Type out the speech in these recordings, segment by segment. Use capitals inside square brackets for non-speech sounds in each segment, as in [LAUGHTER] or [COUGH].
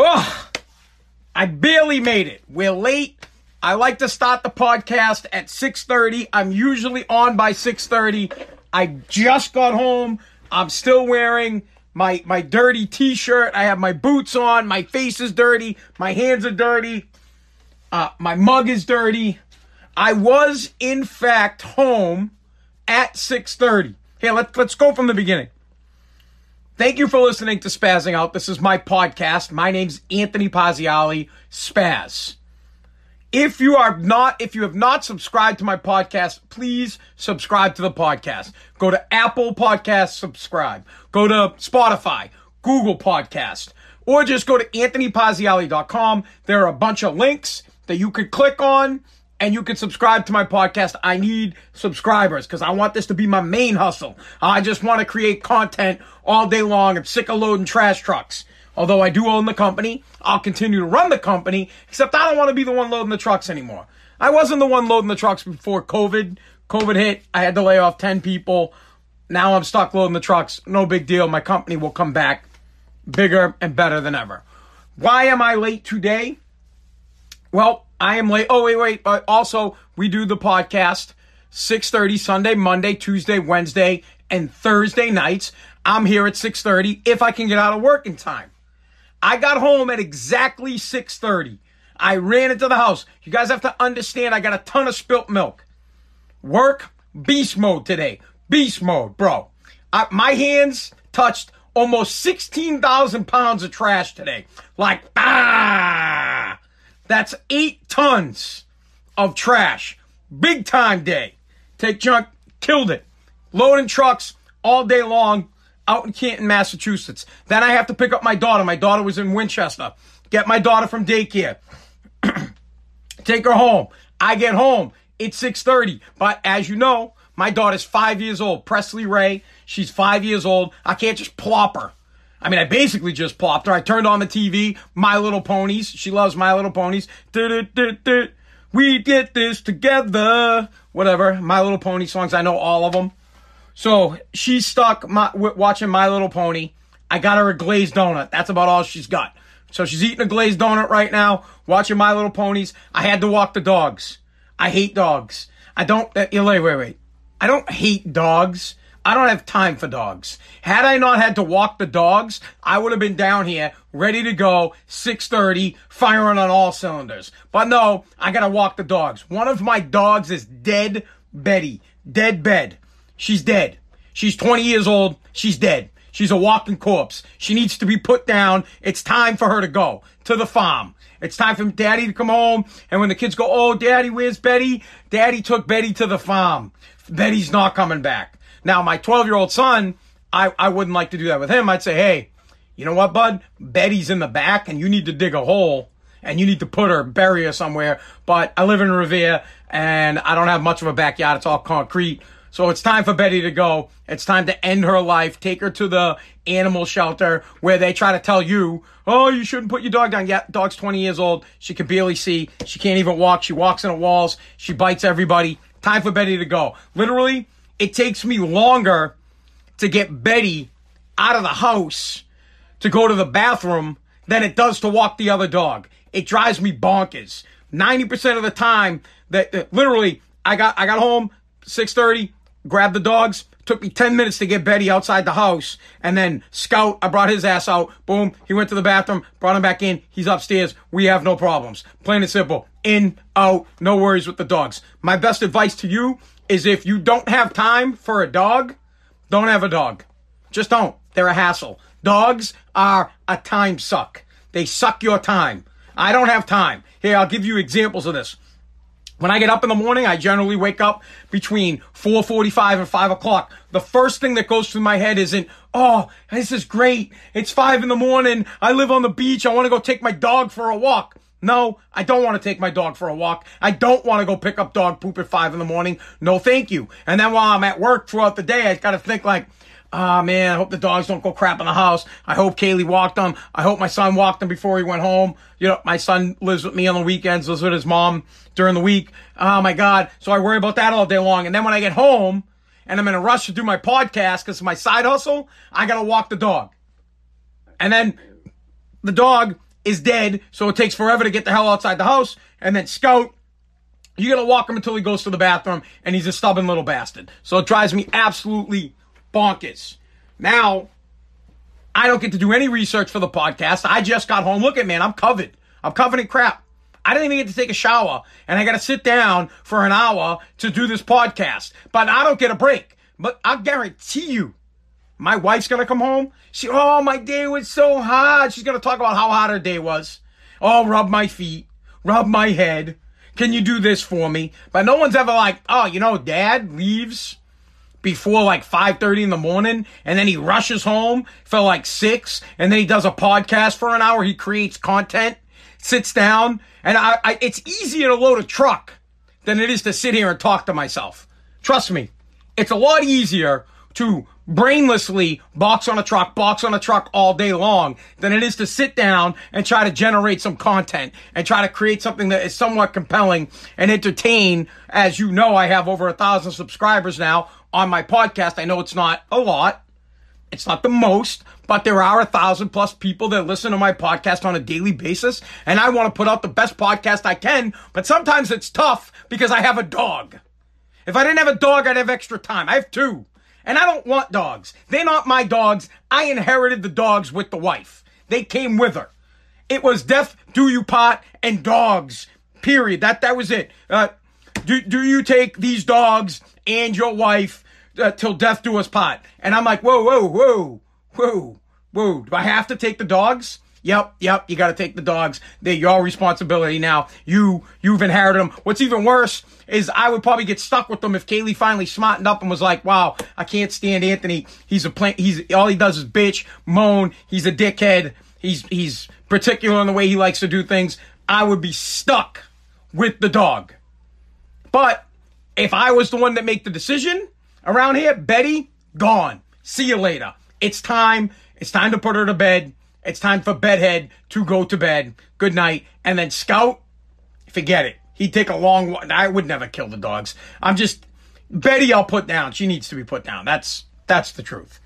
Oh, I barely made it. We're late. I like to start the podcast at 6:30. I'm usually on by 6:30. I just got home. I'm still wearing my my dirty t-shirt. I have my boots on. My face is dirty. My hands are dirty. Uh, my mug is dirty. I was in fact home at 6:30. Here, let's let's go from the beginning. Thank you for listening to Spazzing Out. This is my podcast. My name's Anthony Pazziali, Spaz. If you are not, if you have not subscribed to my podcast, please subscribe to the podcast. Go to Apple Podcast, subscribe. Go to Spotify, Google Podcast, or just go to anthonypazziali.com. There are a bunch of links that you could click on and you can subscribe to my podcast. I need subscribers because I want this to be my main hustle. I just want to create content all day long. I'm sick of loading trash trucks. Although I do own the company, I'll continue to run the company, except I don't want to be the one loading the trucks anymore. I wasn't the one loading the trucks before COVID. COVID hit. I had to lay off 10 people. Now I'm stuck loading the trucks. No big deal. My company will come back bigger and better than ever. Why am I late today? Well, I am late. Oh, wait, wait. Uh, also, we do the podcast 6.30 Sunday, Monday, Tuesday, Wednesday, and Thursday nights. I'm here at 6.30 if I can get out of work in time. I got home at exactly 6.30. I ran into the house. You guys have to understand I got a ton of spilt milk. Work, beast mode today. Beast mode, bro. I, my hands touched almost 16,000 pounds of trash today. Like, ah! That's eight tons of trash. Big time day. Take junk, killed it. Loading trucks all day long out in Canton, Massachusetts. Then I have to pick up my daughter. My daughter was in Winchester. Get my daughter from daycare. [CLEARS THROAT] Take her home. I get home. It's 6:30. But as you know, my daughter's five years old. Presley Ray. She's five years old. I can't just plop her. I mean, I basically just plopped her. I turned on the TV, My Little Ponies. She loves My Little Ponies. We get this together. Whatever. My Little Pony songs. I know all of them. So she's stuck my, watching My Little Pony. I got her a glazed donut. That's about all she's got. So she's eating a glazed donut right now, watching My Little Ponies. I had to walk the dogs. I hate dogs. I don't, uh, wait, wait, wait. I don't hate dogs. I don't have time for dogs. Had I not had to walk the dogs, I would have been down here ready to go 6:30 firing on all cylinders. But no, I got to walk the dogs. One of my dogs is dead Betty. Dead bed. She's dead. She's 20 years old. She's dead. She's a walking corpse. She needs to be put down. It's time for her to go to the farm. It's time for daddy to come home. And when the kids go, Oh, daddy, where's Betty? Daddy took Betty to the farm. Betty's not coming back. Now, my 12 year old son, I, I wouldn't like to do that with him. I'd say, hey, you know what, bud? Betty's in the back and you need to dig a hole and you need to put her, bury her somewhere. But I live in Revere and I don't have much of a backyard. It's all concrete. So it's time for Betty to go. It's time to end her life. Take her to the animal shelter where they try to tell you, oh, you shouldn't put your dog down. Yeah, dog's 20 years old. She can barely see. She can't even walk. She walks in the walls. She bites everybody. Time for Betty to go. Literally, it takes me longer to get Betty out of the house to go to the bathroom than it does to walk the other dog. It drives me bonkers. 90% of the time that, literally I got I got home 6:30, grabbed the dogs, took me 10 minutes to get Betty outside the house and then Scout I brought his ass out. Boom, he went to the bathroom, brought him back in. He's upstairs. We have no problems. Plain and simple. In, out, no worries with the dogs. My best advice to you is if you don't have time for a dog, don't have a dog. Just don't. They're a hassle. Dogs are a time suck. They suck your time. I don't have time. Here, I'll give you examples of this. When I get up in the morning, I generally wake up between 4.45 and 5 o'clock. The first thing that goes through my head isn't, oh, this is great. It's 5 in the morning. I live on the beach. I want to go take my dog for a walk. No, I don't want to take my dog for a walk. I don't want to go pick up dog poop at five in the morning. No, thank you. And then while I'm at work throughout the day, I got to think like, ah, oh, man, I hope the dogs don't go crap in the house. I hope Kaylee walked them. I hope my son walked them before he went home. You know, my son lives with me on the weekends, lives with his mom during the week. Oh my God. So I worry about that all day long. And then when I get home and I'm in a rush to do my podcast because it's my side hustle, I got to walk the dog. And then the dog is dead, so it takes forever to get the hell outside the house. And then Scout, you gotta walk him until he goes to the bathroom, and he's a stubborn little bastard. So it drives me absolutely bonkers. Now, I don't get to do any research for the podcast. I just got home. Look at man, I'm covered. I'm covered in crap. I didn't even get to take a shower, and I got to sit down for an hour to do this podcast. But I don't get a break. But I guarantee you, my wife's gonna come home. She, oh, my day was so hot. She's gonna talk about how hot her day was. Oh, rub my feet, rub my head. Can you do this for me? But no one's ever like, oh, you know, dad leaves before like 5.30 in the morning and then he rushes home for like 6 and then he does a podcast for an hour he creates content sits down and I, I, it's easier to load a truck than it is to sit here and talk to myself trust me it's a lot easier to brainlessly box on a truck, box on a truck all day long than it is to sit down and try to generate some content and try to create something that is somewhat compelling and entertain. As you know, I have over a thousand subscribers now on my podcast. I know it's not a lot. It's not the most, but there are a thousand plus people that listen to my podcast on a daily basis. And I want to put out the best podcast I can, but sometimes it's tough because I have a dog. If I didn't have a dog, I'd have extra time. I have two. And I don't want dogs. They're not my dogs. I inherited the dogs with the wife. They came with her. It was death, do you pot, and dogs. Period. That that was it. Uh, do do you take these dogs and your wife uh, till death do us part? And I'm like, whoa, whoa, whoa, whoa, whoa. Do I have to take the dogs? Yep, yep, you gotta take the dogs. They're your responsibility now. You, you've inherited them. What's even worse is I would probably get stuck with them if Kaylee finally smartened up and was like, wow, I can't stand Anthony. He's a plant, he's, all he does is bitch, moan, he's a dickhead. He's, he's particular in the way he likes to do things. I would be stuck with the dog. But if I was the one that make the decision around here, Betty, gone. See you later. It's time. It's time to put her to bed. It's time for Bedhead to go to bed. Good night. And then Scout, forget it. He'd take a long. I would never kill the dogs. I'm just Betty. I'll put down. She needs to be put down. That's that's the truth.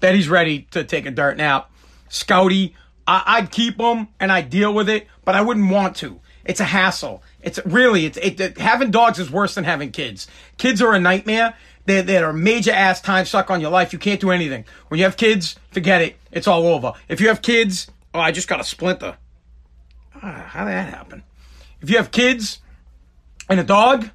Betty's ready to take a dirt nap. Scouty, I, would keep him and I'd deal with it, but I wouldn't want to. It's a hassle. It's really it's it, it, having dogs is worse than having kids. Kids are a nightmare. They're, they're a major ass time suck on your life. You can't do anything. When you have kids, forget it. It's all over. If you have kids, oh, I just got a splinter. Ah, how did that happen? If you have kids and a dog,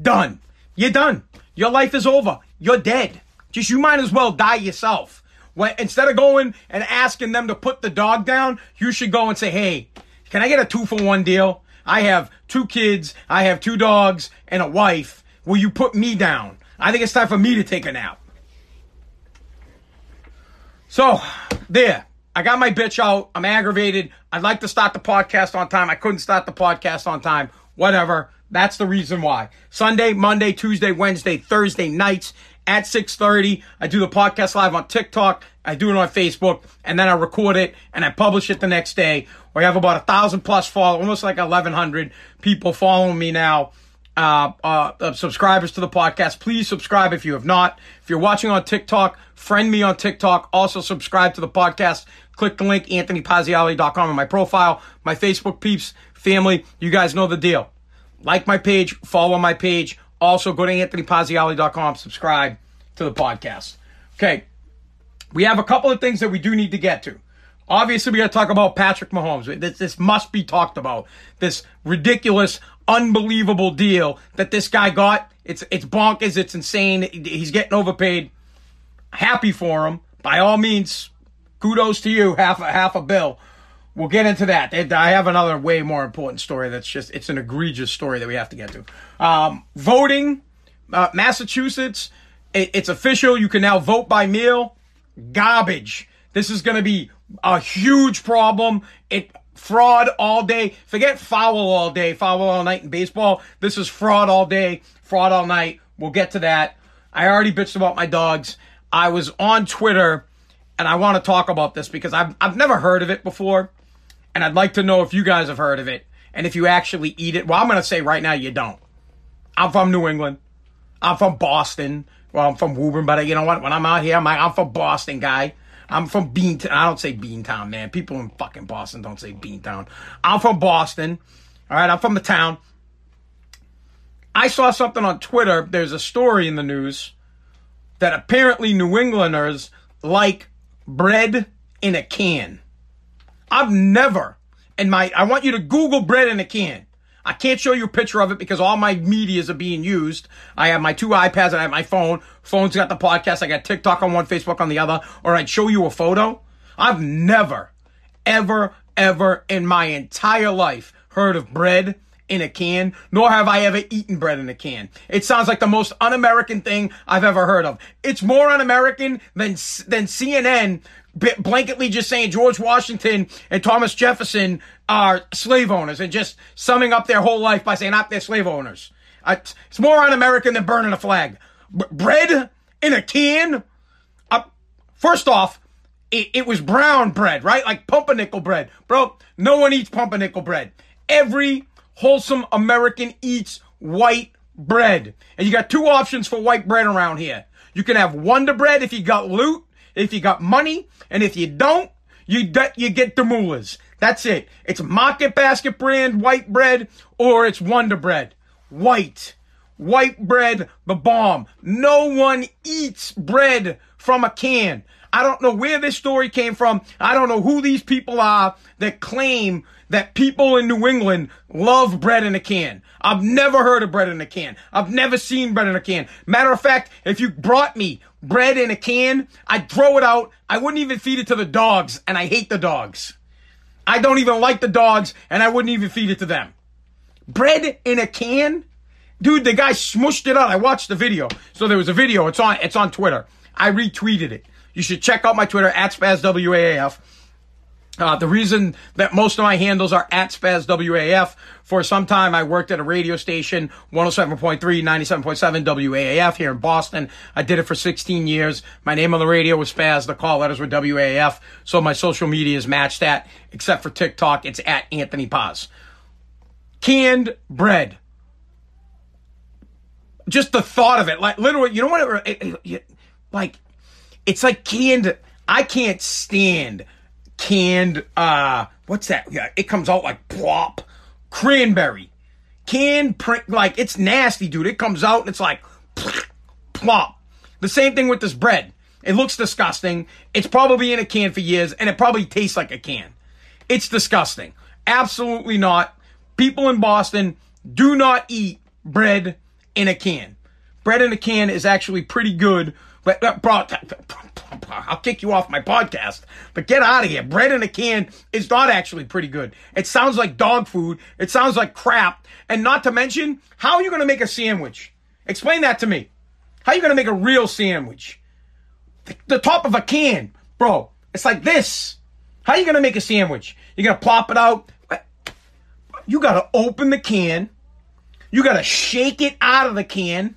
done. You're done. Your life is over. You're dead. Just you might as well die yourself. When, instead of going and asking them to put the dog down, you should go and say, hey, can I get a two for one deal? I have two kids, I have two dogs, and a wife. Will you put me down? I think it's time for me to take a nap. So, there. I got my bitch out. I'm aggravated. I'd like to start the podcast on time. I couldn't start the podcast on time. Whatever. That's the reason why. Sunday, Monday, Tuesday, Wednesday, Thursday nights at 6:30. I do the podcast live on TikTok. I do it on Facebook, and then I record it and I publish it the next day. We have about a thousand plus follow, almost like 1,100 people following me now uh, uh, subscribers to the podcast. Please subscribe if you have not. If you're watching on TikTok, friend me on TikTok. Also subscribe to the podcast. Click the link, anthonypazziali.com in my profile. My Facebook peeps, family, you guys know the deal. Like my page, follow my page. Also go to anthonypazziali.com, subscribe to the podcast. Okay. We have a couple of things that we do need to get to. Obviously, we got to talk about Patrick Mahomes. This, this must be talked about. This ridiculous, unbelievable deal that this guy got. It's it's bonkers. It's insane. He's getting overpaid. Happy for him. By all means, kudos to you. Half a half a bill. We'll get into that. I have another way more important story. That's just it's an egregious story that we have to get to. Um, voting, uh, Massachusetts. It, it's official. You can now vote by mail. Garbage. This is going to be a huge problem. It fraud all day. Forget foul all day, foul all night in baseball. This is fraud all day, fraud all night. We'll get to that. I already bitched about my dogs. I was on Twitter and I want to talk about this because I've, I've never heard of it before. And I'd like to know if you guys have heard of it and if you actually eat it. Well, I'm going to say right now you don't. I'm from New England. I'm from Boston. Well, I'm from Woburn, but you know what? When I'm out here, I'm, I'm from Boston guy. I'm from Beantown. I don't say Beantown, man. People in fucking Boston don't say Beantown. I'm from Boston. All right, I'm from the town. I saw something on Twitter. There's a story in the news that apparently New Englanders like bread in a can. I've never, in my, I want you to Google bread in a can. I can't show you a picture of it because all my medias are being used. I have my two iPads and I have my phone. Phone's got the podcast. I got TikTok on one, Facebook on the other, or I'd show you a photo. I've never, ever, ever in my entire life heard of bread in a can, nor have I ever eaten bread in a can. It sounds like the most un-American thing I've ever heard of. It's more un-American than than CNN blanketly just saying George Washington and Thomas Jefferson are slave owners and just summing up their whole life by saying, "Not they're slave owners." It's more un-American than burning a flag. Bread in a can. Uh, first off, it, it was brown bread, right? Like pumpernickel bread, bro. No one eats pumpernickel bread. Every wholesome American eats white bread. And you got two options for white bread around here. You can have Wonder Bread if you got loot, if you got money, and if you don't, you get, you get Demoulas. That's it. It's Market Basket brand white bread or it's Wonder Bread. White. White bread, the bomb. No one eats bread from a can. I don't know where this story came from. I don't know who these people are that claim that people in New England love bread in a can. I've never heard of bread in a can. I've never seen bread in a can. Matter of fact, if you brought me bread in a can, I'd throw it out. I wouldn't even feed it to the dogs, and I hate the dogs. I don't even like the dogs, and I wouldn't even feed it to them. Bread in a can? Dude, the guy smushed it out. I watched the video. So there was a video. It's on it's on Twitter. I retweeted it. You should check out my Twitter at SpazWAAF. Uh, the reason that most of my handles are at SpazWAAF, for some time I worked at a radio station, 107.3, 97.7 WAAF here in Boston. I did it for 16 years. My name on the radio was Spaz. The call letters were WAAF. So my social media is matched at, except for TikTok, it's at Anthony Paz. Canned bread. Just the thought of it, like literally, you know what? It, it, it, like, it's like canned. I can't stand canned uh what's that? Yeah, it comes out like plop cranberry. Canned print like it's nasty, dude. It comes out and it's like plop. The same thing with this bread. It looks disgusting. It's probably in a can for years and it probably tastes like a can. It's disgusting. Absolutely not. People in Boston do not eat bread in a can. Bread in a can is actually pretty good but, uh, I'll kick you off my podcast. But get out of here. Bread in a can is not actually pretty good. It sounds like dog food. It sounds like crap. And not to mention, how are you going to make a sandwich? Explain that to me. How are you going to make a real sandwich? The, the top of a can, bro. It's like this. How are you going to make a sandwich? You're going to plop it out. You got to open the can. You got to shake it out of the can.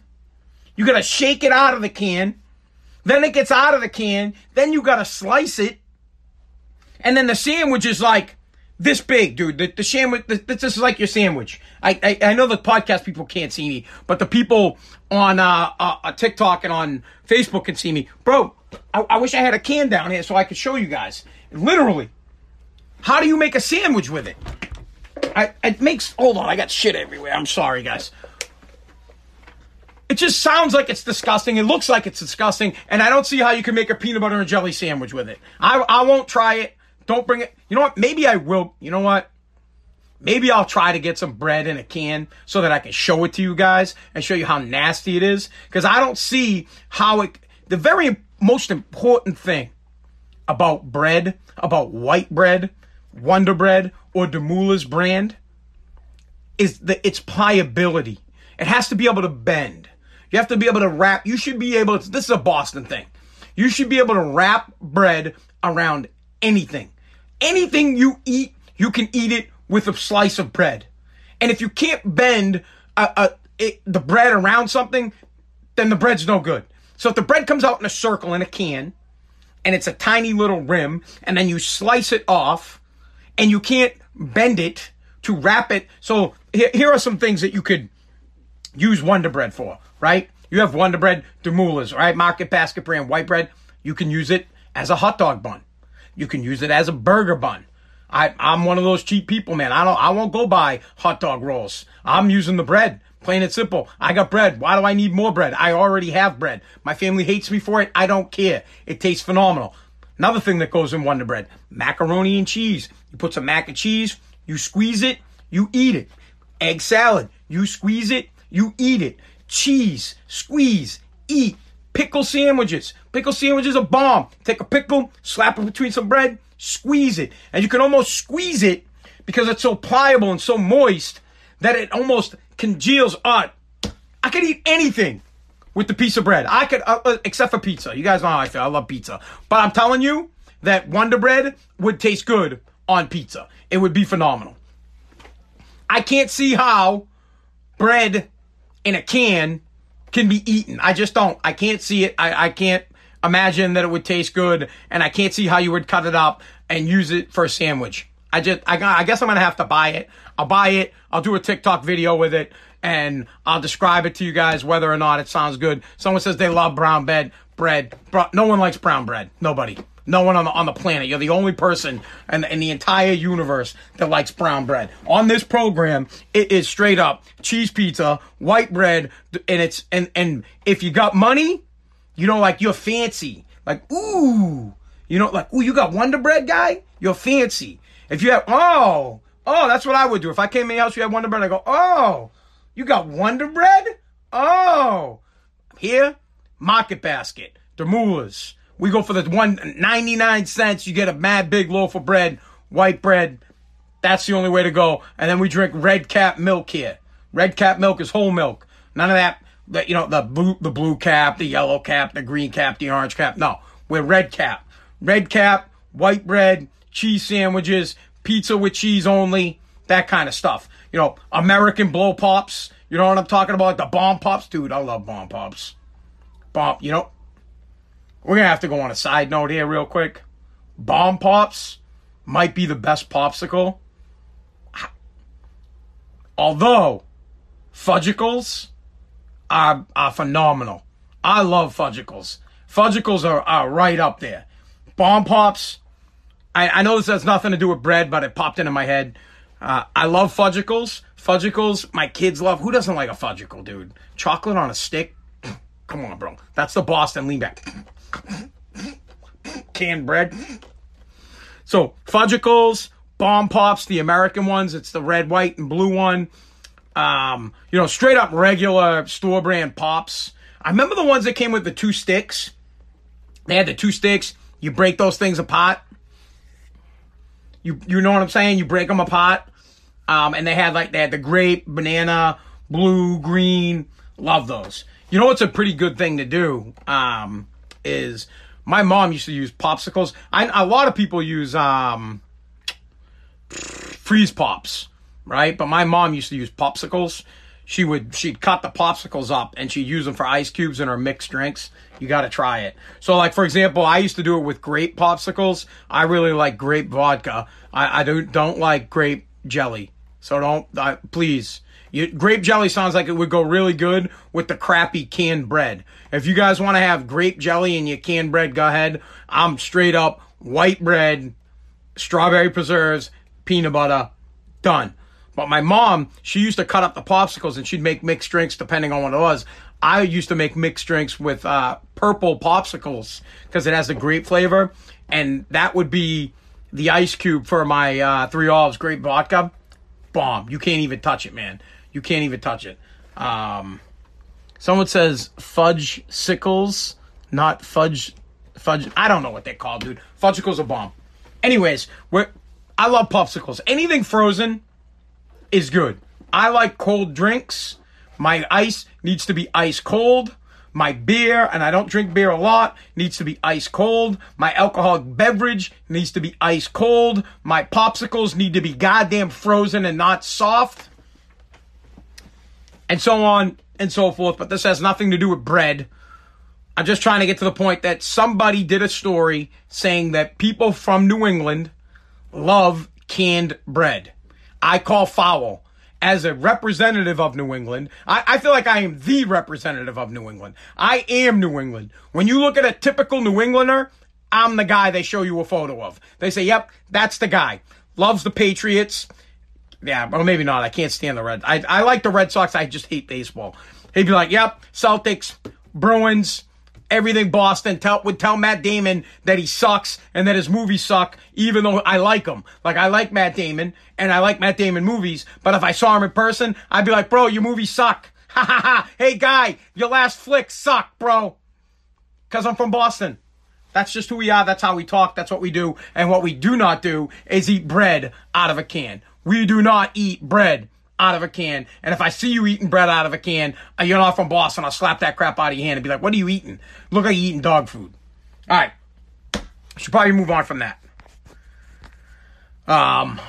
You got to shake it out of the can. Then it gets out of the can. Then you gotta slice it. And then the sandwich is like this big, dude. The, the sandwich, this is like your sandwich. I, I, I know the podcast people can't see me, but the people on uh, uh, uh, TikTok and on Facebook can see me. Bro, I, I wish I had a can down here so I could show you guys. Literally, how do you make a sandwich with it? I, it makes. Hold on, I got shit everywhere. I'm sorry, guys. It just sounds like it's disgusting. It looks like it's disgusting, and I don't see how you can make a peanut butter and jelly sandwich with it. I I won't try it. Don't bring it. You know what? Maybe I will. You know what? Maybe I'll try to get some bread in a can so that I can show it to you guys and show you how nasty it is. Because I don't see how it. The very most important thing about bread, about white bread, Wonder Bread, or Demoulas brand is that its pliability. It has to be able to bend. You have to be able to wrap. You should be able to. This is a Boston thing. You should be able to wrap bread around anything. Anything you eat, you can eat it with a slice of bread. And if you can't bend a, a, it, the bread around something, then the bread's no good. So if the bread comes out in a circle in a can, and it's a tiny little rim, and then you slice it off, and you can't bend it to wrap it. So here, here are some things that you could use Wonder Bread for right? You have Wonder Bread, Demoulas, right? Market basket brand white bread. You can use it as a hot dog bun. You can use it as a burger bun. I, I'm one of those cheap people, man. I don't, I won't go buy hot dog rolls. I'm using the bread. Plain and simple. I got bread. Why do I need more bread? I already have bread. My family hates me for it. I don't care. It tastes phenomenal. Another thing that goes in Wonder Bread, macaroni and cheese. You put some mac and cheese, you squeeze it, you eat it. Egg salad, you squeeze it, you eat it. Cheese, squeeze, eat. Pickle sandwiches. Pickle sandwiches are bomb. Take a pickle, slap it between some bread, squeeze it. And you can almost squeeze it because it's so pliable and so moist that it almost congeals. Uh, I could eat anything with the piece of bread. I could, uh, uh, except for pizza. You guys know how I feel. I love pizza. But I'm telling you that Wonder Bread would taste good on pizza. It would be phenomenal. I can't see how bread in a can can be eaten. I just don't. I can't see it. I, I can't imagine that it would taste good, and I can't see how you would cut it up and use it for a sandwich. I just, I, I guess I'm gonna have to buy it. I'll buy it. I'll do a TikTok video with it, and I'll describe it to you guys whether or not it sounds good. Someone says they love brown bread. Bread. No one likes brown bread. Nobody. No one on the on the planet. You're the only person in, in the entire universe that likes brown bread. On this program, it is straight up cheese pizza, white bread, and it's and and if you got money, you know, like you're fancy. Like ooh, you know, like ooh, you got Wonder Bread, guy. You're fancy. If you have oh oh, that's what I would do. If I came in the house, you had Wonder Bread. I go oh, you got Wonder Bread. Oh, here, Market Basket, Demoulas. We go for the one ninety nine cents. You get a mad big loaf of bread, white bread. That's the only way to go. And then we drink red cap milk here. Red cap milk is whole milk. None of that, the, you know, the blue, the blue cap, the yellow cap, the green cap, the orange cap. No, we're red cap. Red cap, white bread, cheese sandwiches, pizza with cheese only, that kind of stuff. You know, American blow pops. You know what I'm talking about? The bomb pops, dude. I love bomb pops. Bomb, you know, we're going to have to go on a side note here, real quick. Bomb Pops might be the best popsicle. Although, Fudgicles are, are phenomenal. I love Fudgicles. Fudgicles are, are right up there. Bomb Pops, I, I know this has nothing to do with bread, but it popped into my head. Uh, I love Fudgicles. Fudgicles, my kids love. Who doesn't like a Fudgicle, dude? Chocolate on a stick? Come on, bro. That's the Boston lean back canned bread. So fudgicles, bomb pops, the American ones. It's the red, white, and blue one. Um, you know, straight up regular store brand pops. I remember the ones that came with the two sticks. They had the two sticks. You break those things apart. You you know what I'm saying? You break them apart. Um, and they had like they had the grape, banana, blue, green. Love those. You know what's a pretty good thing to do? Um, is my mom used to use popsicles. I, a lot of people use um, freeze pops, right? But my mom used to use popsicles. She would she'd cut the popsicles up and she'd use them for ice cubes in her mixed drinks. You got to try it. So, like for example, I used to do it with grape popsicles. I really like grape vodka. I, I don't don't like grape jelly. So don't uh, please you, grape jelly sounds like it would go really good with the crappy canned bread. If you guys want to have grape jelly in your canned bread, go ahead. I'm straight up white bread, strawberry preserves, peanut butter, done. But my mom, she used to cut up the popsicles and she'd make mixed drinks depending on what it was. I used to make mixed drinks with uh, purple popsicles because it has a grape flavor, and that would be the ice cube for my uh, three olives grape vodka. Bomb! You can't even touch it, man. You can't even touch it. Um, someone says fudge sickles, not fudge fudge. I don't know what they call, dude. Fudgicles a bomb. Anyways, we're, I love popsicles. Anything frozen is good. I like cold drinks. My ice needs to be ice cold. My beer, and I don't drink beer a lot, needs to be ice cold. My alcoholic beverage needs to be ice cold. My popsicles need to be goddamn frozen and not soft and so on and so forth. But this has nothing to do with bread. I'm just trying to get to the point that somebody did a story saying that people from New England love canned bread. I call foul. As a representative of New England, I, I, feel like I am the representative of New England. I am New England. When you look at a typical New Englander, I'm the guy they show you a photo of. They say, yep, that's the guy. Loves the Patriots. Yeah, or maybe not. I can't stand the Red. I, I like the Red Sox. I just hate baseball. He'd be like, yep, Celtics, Bruins, everything Boston. Tell would tell Matt Damon that he sucks and that his movies suck, even though I like him. Like I like Matt Damon and I like Matt Damon movies, but if I saw him in person, I'd be like, bro, your movies suck. [LAUGHS] Ha ha ha. Hey guy, your last flick sucked, bro. Cause I'm from Boston. That's just who we are. That's how we talk. That's what we do. And what we do not do is eat bread out of a can. We do not eat bread out of a can. And if I see you eating bread out of a can, you're not from Boston, I'll slap that crap out of your hand and be like, what are you eating? Look like you're eating dog food. All right. Should probably move on from that. Um,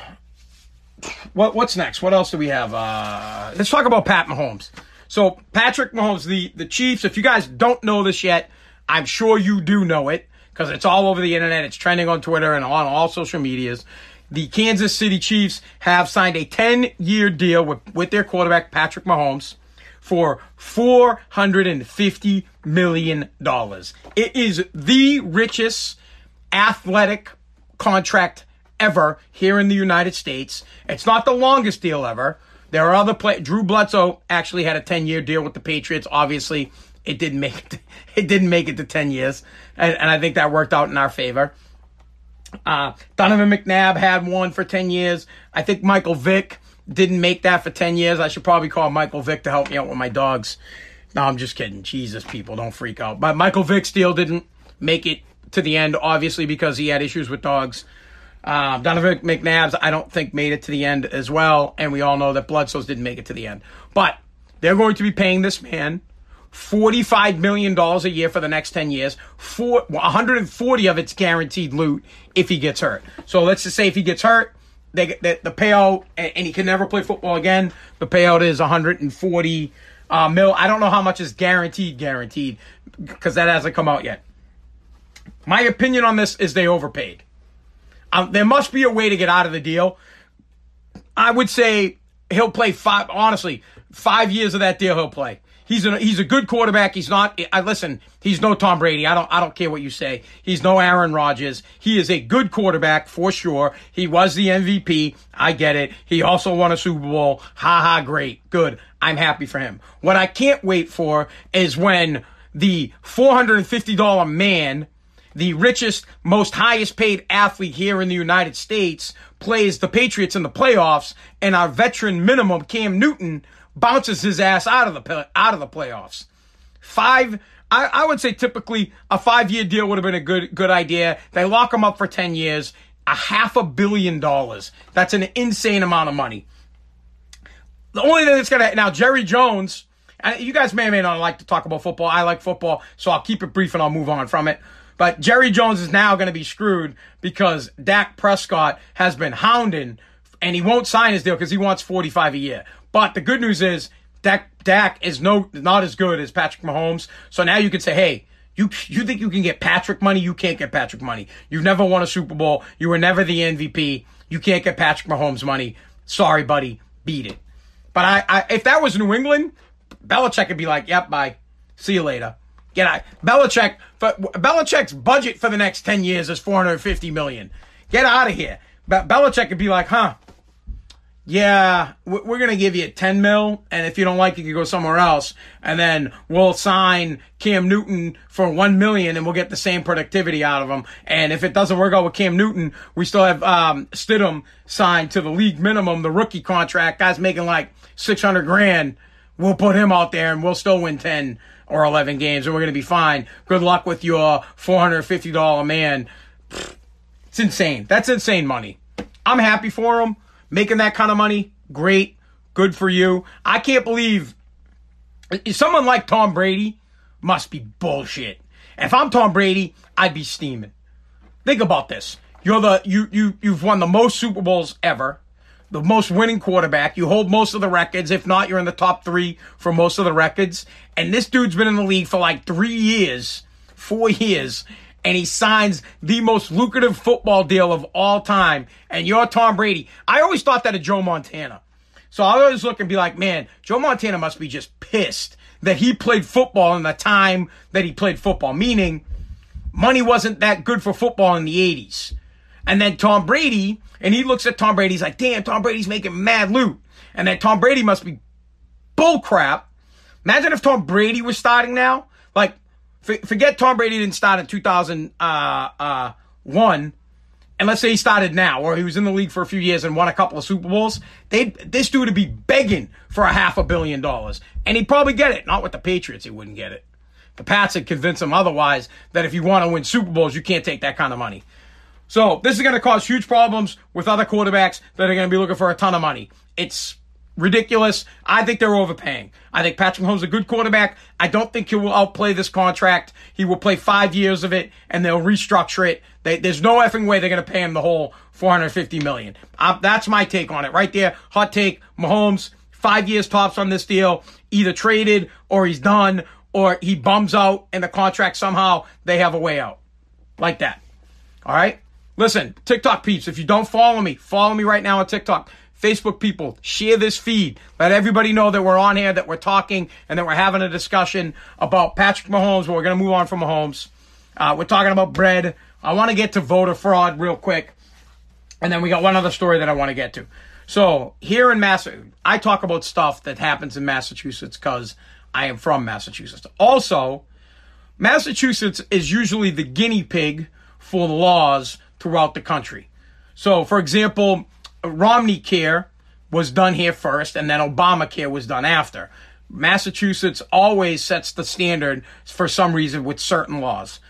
what what's next? What else do we have? Uh, let's talk about Pat Mahomes. So Patrick Mahomes, the the Chiefs. If you guys don't know this yet, I'm sure you do know it because it's all over the internet. It's trending on Twitter and on all social medias. The Kansas City Chiefs have signed a 10 year deal with, with their quarterback, Patrick Mahomes, for $450 million. It is the richest athletic contract ever here in the United States. It's not the longest deal ever. There are other play. Drew Bledsoe actually had a 10 year deal with the Patriots. Obviously, it didn't make it. [LAUGHS] It didn't make it to 10 years, and, and I think that worked out in our favor. Uh, Donovan McNabb had one for 10 years. I think Michael Vick didn't make that for 10 years. I should probably call Michael Vick to help me out with my dogs. No, I'm just kidding. Jesus, people, don't freak out. But Michael Vick still didn't make it to the end, obviously, because he had issues with dogs. Uh, Donovan McNabb's, I don't think, made it to the end as well. And we all know that Bledsoe's didn't make it to the end. But they're going to be paying this man $45 million a year for the next 10 years. Four, 140 of it's guaranteed loot if he gets hurt. So let's just say if he gets hurt, they, the, the payout, and, he can never play football again, the payout is 140 uh, mil. I don't know how much is guaranteed, guaranteed, because that hasn't come out yet. My opinion on this is they overpaid. Um, there must be a way to get out of the deal. I would say he'll play five, honestly, five years of that deal he'll play. He's a he's a good quarterback. He's not. I listen. He's no Tom Brady. I don't I don't care what you say. He's no Aaron Rodgers. He is a good quarterback for sure. He was the MVP. I get it. He also won a Super Bowl. Ha ha. Great. Good. I'm happy for him. What I can't wait for is when the $450 man, the richest, most highest paid athlete here in the United States, plays the Patriots in the playoffs, and our veteran minimum Cam Newton bounces his ass out of the out of the playoffs. Five, I, I would say typically a five year deal would have been a good good idea. They lock him up for ten years, a half a billion dollars. That's an insane amount of money. The only thing that's gonna now Jerry Jones. Uh, you guys may or may not like to talk about football. I like football, so I'll keep it brief and I'll move on from it. But Jerry Jones is now going to be screwed because Dak Prescott has been hounding and he won't sign his deal because he wants 45 a year. But the good news is Dak Dak is no not as good as Patrick Mahomes. So now you can say, hey, you you think you can get Patrick money? You can't get Patrick money. You've never won a Super Bowl. You were never the MVP. You can't get Patrick Mahomes money. Sorry, buddy. Beat it. But I, I if that was New England, Belichick would be like, yep, bye. See you later. Get out. Belichick, for, Belichick's budget for the next 10 years is 450 million. Get out of here. Be- Belichick would be like, huh, yeah, we're going to give you 10 mil, and if you don't like it, you can go somewhere else. And then we'll sign Cam Newton for 1 million, and we'll get the same productivity out of him. And if it doesn't work out with Cam Newton, we still have um, Stidham signed to the league minimum, the rookie contract. Guy's making like 600 grand. We'll put him out there, and we'll still win 10 or 11 games, and we're going to be fine. Good luck with your $450 man. It's insane. That's insane money. I'm happy for him making that kind of money, great, good for you. I can't believe someone like Tom Brady must be bullshit. If I'm Tom Brady, I'd be steaming. Think about this. You're the you you you've won the most Super Bowls ever, the most winning quarterback. You hold most of the records. If not, you're in the top three for most of the records. And this dude's been in the league for like three years, four years, and he signs the most lucrative football deal of all time, and you're Tom Brady. I always thought that of Joe Montana. So I always look and be like, man, Joe Montana must be just pissed that he played football in the time that he played football. Meaning, money wasn't that good for football in the 80s. And then Tom Brady, and he looks at Tom Brady, he's like, damn, Tom Brady's making mad loot. And then Tom Brady must be bullcrap. Imagine if Tom Brady was starting now. Like, forget Tom Brady didn't start in 2001. Uh, uh, and let's say he started now, or he was in the league for a few years and won a couple of Super Bowls, they this dude would be begging for a half a billion dollars, and he'd probably get it. Not with the Patriots, he wouldn't get it. The Pats had convinced him otherwise that if you want to win Super Bowls, you can't take that kind of money. So this is going to cause huge problems with other quarterbacks that are going to be looking for a ton of money. It's ridiculous. I think they're overpaying. I think Patrick Mahomes is a good quarterback. I don't think he will outplay this contract. He will play five years of it and they'll restructure it. They, there's no effing way they're going to pay him the whole 450 million. That's my take on it right there. Hot take. Mahomes, five years tops on this deal, either traded or he's done or he bums out in the contract somehow they have a way out. Like that. All right. Listen, TikTok peeps, if you don't follow me, follow me right now on TikTok. Facebook people, share this feed. Let everybody know that we're on here, that we're talking, and that we're having a discussion about Patrick Mahomes. But we're going to move on from Mahomes. Uh, we're talking about bread. I want to get to voter fraud real quick. And then we got one other story that I want to get to. So here in Mass, I talk about stuff that happens in Massachusetts because I am from Massachusetts. Also, Massachusetts is usually the guinea pig for laws throughout the country. So, for example, Romney Care was done here first, and then Obamacare was done after. Massachusetts always sets the standard for some reason with certain laws.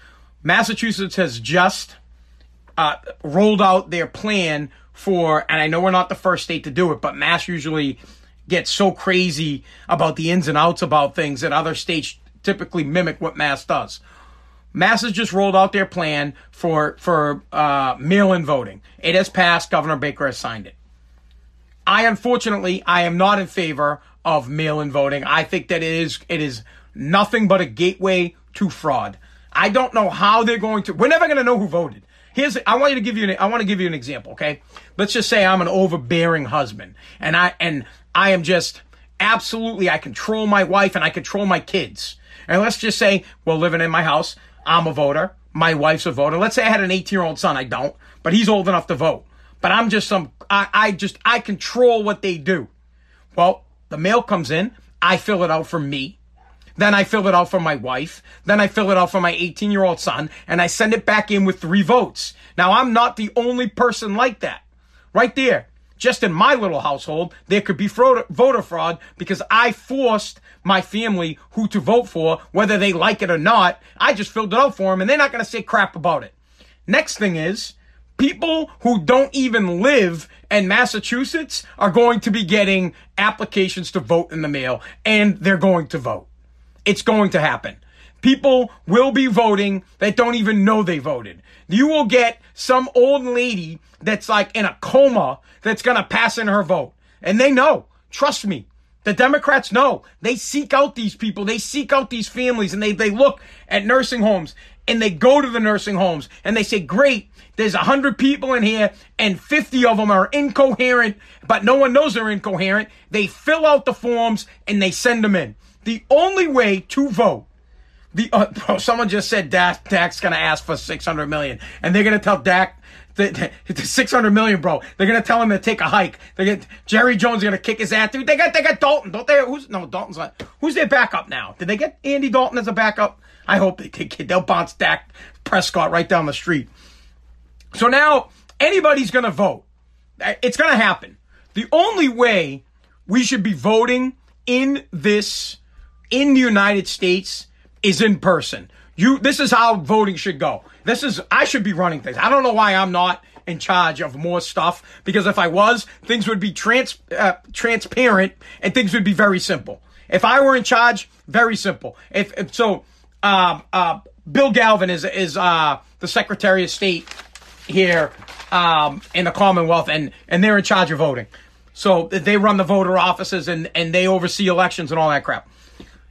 Massachusetts has just uh, rolled out their plan for, and I know we're not the first state to do it, but Mass usually gets so crazy about the ins and outs about things that other states typically mimic what Mass does. Mass has just rolled out their plan for for uh, mail-in voting. It has passed. Governor Baker has signed it. I unfortunately I am not in favor of mail-in voting. I think that it is it is nothing but a gateway to fraud. I don't know how they're going to. We're never going to know who voted. Here's I want you to give you an I want to give you an example, okay? Let's just say I'm an overbearing husband and I and I am just absolutely I control my wife and I control my kids. And let's just say we're living in my house. I'm a voter. My wife's a voter. Let's say I had an 18 year old son. I don't, but he's old enough to vote. But I'm just some, I, I just, I control what they do. Well, the mail comes in. I fill it out for me. Then I fill it out for my wife. Then I fill it out for my 18 year old son and I send it back in with three votes. Now I'm not the only person like that. Right there just in my little household, there could be voter fraud because I forced my family who to vote for, whether they like it or not. I just filled it out for them and they're not going to say crap about it. Next thing is, people who don't even live in Massachusetts are going to be getting applications to vote in the mail and they're going to vote. It's going to happen. People will be voting that don't even know they voted. You will get some old lady that's like in a coma that's going to pass in her vote. And they know. Trust me. The Democrats know. They seek out these people. They seek out these families and they, they look at nursing homes and they go to the nursing homes and they say, great, there's a hundred people in here and 50 of them are incoherent, but no one knows they're incoherent. They fill out the forms and they send them in. The only way to vote the uh, [LAUGHS] someone just said Dak, Dak's gonna ask for six hundred million, and they're gonna tell Dak the, the, the six hundred million, bro. They're gonna tell him to take a hike. They get Jerry Jones is gonna kick his ass. Dude, they got they got Dalton, don't they? Who's no Dalton's not. Who's their backup now? Did they get Andy Dalton as a backup? I hope they take it. They'll bounce Dak Prescott right down the street. So now anybody's gonna vote. It's gonna happen. The only way we should be voting in this in the United States is in person. You, this is how voting should go. This is, I should be running things. I don't know why I'm not in charge of more stuff because if I was, things would be trans, uh, transparent and things would be very simple. If I were in charge, very simple. If, if so, uh, uh, Bill Galvin is is uh, the Secretary of State here um, in the Commonwealth, and and they're in charge of voting. So they run the voter offices and and they oversee elections and all that crap.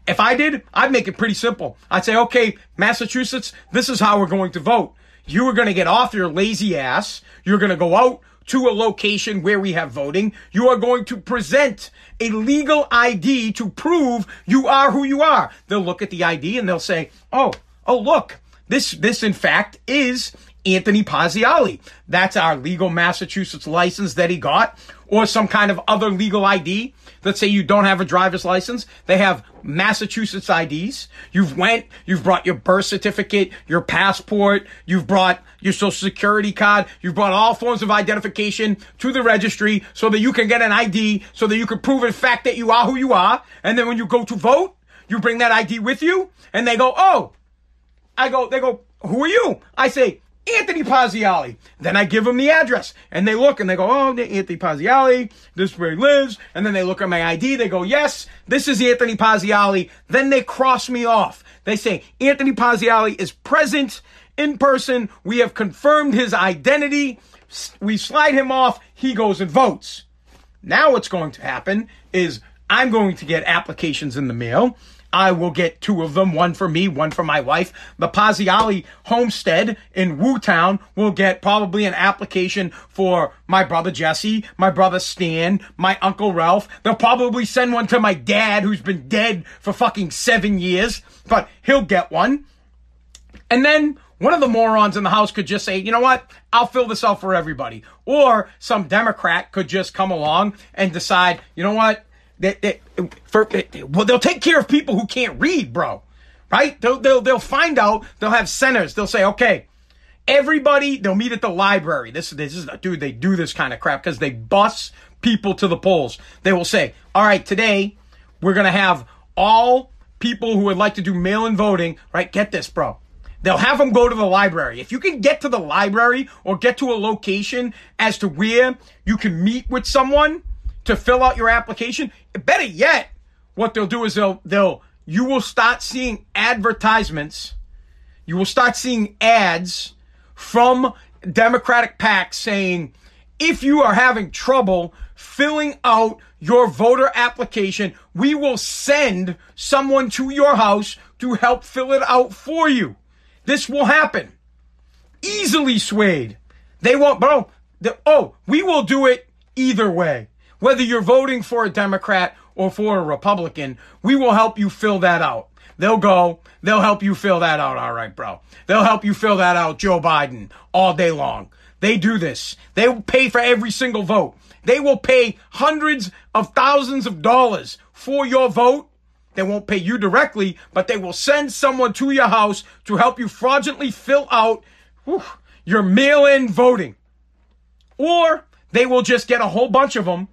If I did, I'd make it pretty simple. I'd say, okay, Massachusetts, this is how we're going to vote. You are going to get off your lazy ass. You're going to go out to a location where we have voting. You are going to present a legal ID to prove you are who you are. They'll look at the ID and they'll say, oh, oh, look, This, this in fact is Anthony Pazziali. That's our legal Massachusetts license that he got, or some kind of other legal ID. Let's say you don't have a driver's license. They have Massachusetts IDs. You've went, you've brought your birth certificate, your passport, you've brought your social security card, you've brought all forms of identification to the registry so that you can get an ID, so that you can prove in fact that you are who you are. And then when you go to vote, you bring that ID with you and they go, oh, I go, they go, who are you? I say, Anthony Pazziali. Then I give them the address and they look and they go, Oh, Anthony Pazziali, this is where he lives. And then they look at my ID. They go, Yes, this is Anthony Pazziali. Then they cross me off. They say, Anthony Pazziali is present in person. We have confirmed his identity. We slide him off. He goes and votes. Now what's going to happen is I'm going to get applications in the mail. I will get two of them, one for me, one for my wife. The Pazziali homestead in Wu Wootown will get probably an application for my brother Jesse, my brother Stan, my uncle Ralph. They'll probably send one to my dad who's been dead for fucking seven years, but he'll get one. And then one of the morons in the House could just say, you know what? I'll fill this out for everybody. Or some Democrat could just come along and decide, you know what? They, they, for, well, they'll take care of people who can't read, bro. Right? They'll, they'll, they'll find out. They'll have centers. They'll say, okay, everybody, they'll meet at the library. This, this is, dude, they do this kind of crap because they bus people to the polls. They will say, all right, today we're going to have all people who would like to do mail-in voting, right? Get this, bro. They'll have them go to the library. If you can get to the library or get to a location as to where you can meet with someone, to fill out your application. Better yet, what they'll do is they'll they'll you will start seeing advertisements. You will start seeing ads from Democratic PACs saying, if you are having trouble filling out your voter application, we will send someone to your house to help fill it out for you. This will happen. Easily swayed. They won't, bro. Oh, we will do it either way. Whether you're voting for a Democrat or for a Republican, we will help you fill that out. They'll go, they'll help you fill that out. All right, bro. They'll help you fill that out, Joe Biden, all day long. They do this. They will pay for every single vote. They will pay hundreds of thousands of dollars for your vote. They won't pay you directly, but they will send someone to your house to help you fraudulently fill out whew, your mail in voting. Or they will just get a whole bunch of them